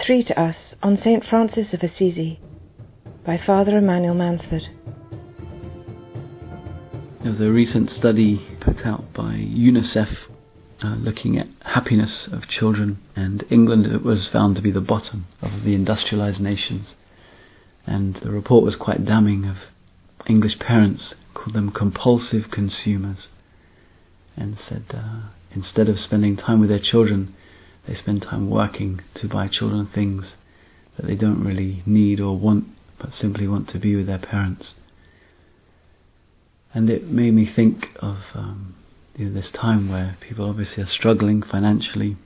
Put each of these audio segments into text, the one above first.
Three to Us on St. Francis of Assisi by Father Emmanuel Mansford. There was a recent study put out by UNICEF uh, looking at happiness of children, and England was found to be the bottom of the industrialized nations. And the report was quite damning of English parents, called them compulsive consumers, and said uh, instead of spending time with their children, they spend time working to buy children things that they don't really need or want, but simply want to be with their parents. And it made me think of um, you know, this time where people obviously are struggling financially.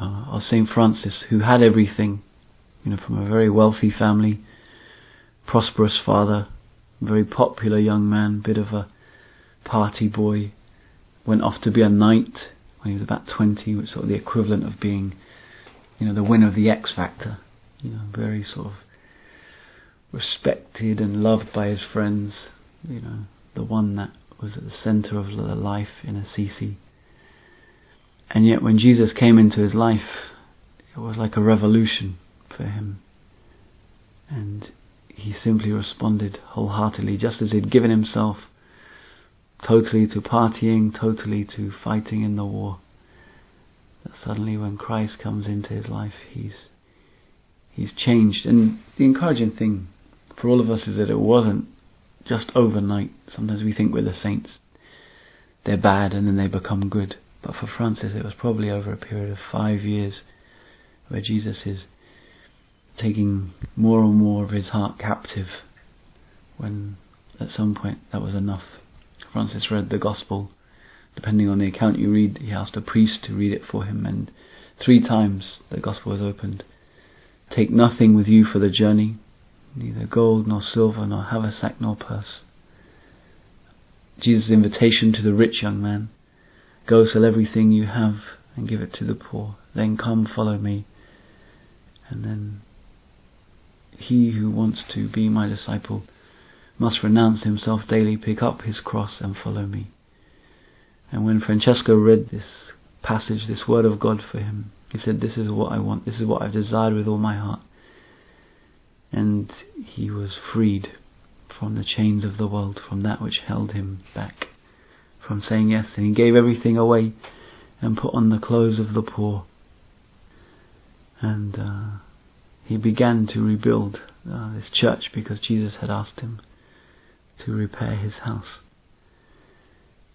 Uh, of Saint Francis, who had everything, you know, from a very wealthy family, prosperous father, very popular young man, bit of a party boy, went off to be a knight when he was about 20, which sort of the equivalent of being, you know, the winner of the X Factor. You know, very sort of respected and loved by his friends. You know, the one that was at the center of the life in Assisi. And yet, when Jesus came into his life, it was like a revolution for him. And he simply responded wholeheartedly, just as he'd given himself totally to partying, totally to fighting in the war. That suddenly, when Christ comes into his life, he's he's changed. And the encouraging thing for all of us is that it wasn't just overnight. Sometimes we think we're the saints. They're bad and then they become good. But for Francis, it was probably over a period of five years where Jesus is taking more and more of his heart captive when at some point that was enough. Francis read the Gospel. Depending on the account you read, he asked a priest to read it for him, and three times the Gospel was opened. Take nothing with you for the journey, neither gold nor silver nor haversack nor purse. Jesus' invitation to the rich young man Go sell everything you have and give it to the poor. Then come follow me. And then he who wants to be my disciple must renounce himself daily, pick up his cross, and follow me. And when Francesco read this passage, this word of God for him, he said, This is what I want, this is what I've desired with all my heart. And he was freed from the chains of the world, from that which held him back, from saying yes, and he gave everything away and put on the clothes of the poor. And uh, he began to rebuild uh, this church because Jesus had asked him to repair his house.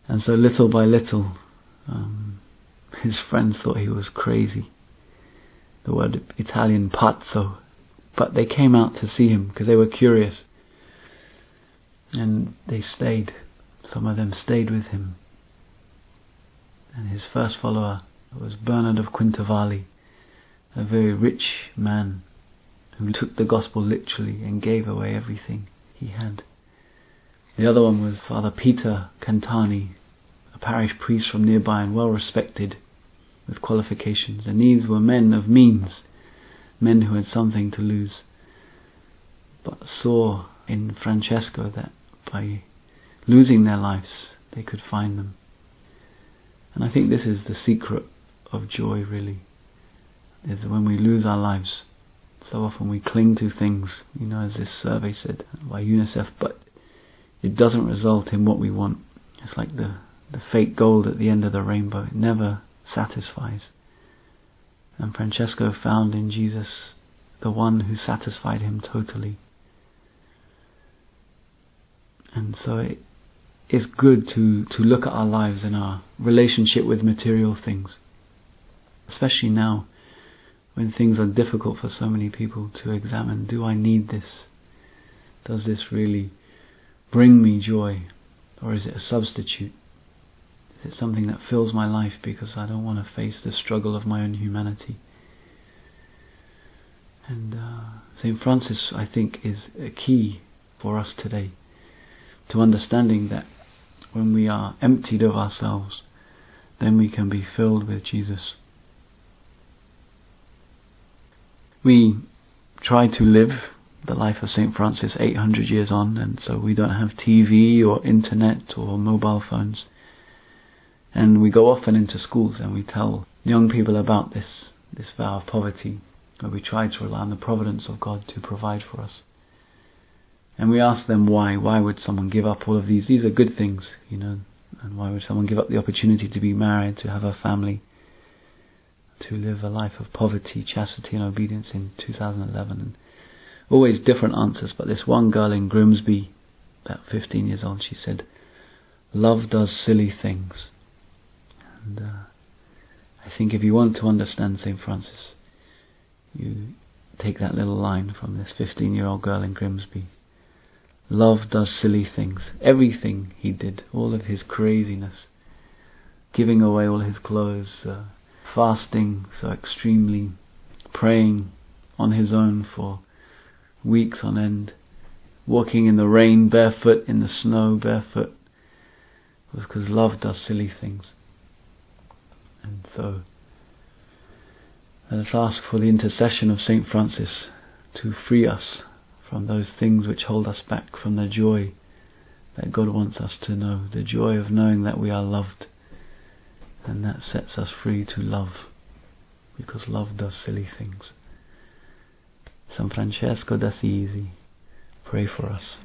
And so little by little, um, his friends thought he was crazy. The word Italian pazzo. But they came out to see him because they were curious. And they stayed. Some of them stayed with him. And his first follower was Bernard of Quintavalle, a very rich man who took the gospel literally and gave away everything he had. The other one was Father Peter Catani, a parish priest from nearby and well respected with qualifications. And these were men of means, men who had something to lose, but saw in Francesco that by losing their lives they could find them. And I think this is the secret of joy, really, is when we lose our lives. So often we cling to things, you know, as this survey said by UNICEF, but it doesn't result in what we want. It's like the, the fake gold at the end of the rainbow. It never satisfies. And Francesco found in Jesus the one who satisfied him totally. And so it is good to, to look at our lives and our relationship with material things, especially now when things are difficult for so many people to examine. Do I need this? Does this really bring me joy? Or is it a substitute? Is it something that fills my life because I don't want to face the struggle of my own humanity? And uh, St. Francis, I think, is a key for us today to understanding that when we are emptied of ourselves, then we can be filled with Jesus. We try to live the life of St. Francis 800 years on, and so we don't have TV or internet or mobile phones. And we go often into schools and we tell young people about this, this vow of poverty. where we try to rely on the providence of God to provide for us. And we ask them why. Why would someone give up all of these? These are good things, you know. And why would someone give up the opportunity to be married, to have a family, to live a life of poverty, chastity, and obedience in 2011? Always different answers, but this one girl in Grimsby, about 15 years old, she said, Love does silly things. And uh, I think if you want to understand St. Francis, you take that little line from this 15 year old girl in Grimsby. Love does silly things. Everything he did, all of his craziness, giving away all his clothes, uh, fasting so extremely, praying on his own for weeks on end, walking in the rain barefoot, in the snow barefoot, was because love does silly things. And so, let us ask for the intercession of St. Francis to free us from those things which hold us back from the joy that God wants us to know, the joy of knowing that we are loved, and that sets us free to love, because love does silly things. San Francesco d'Assisi, pray for us.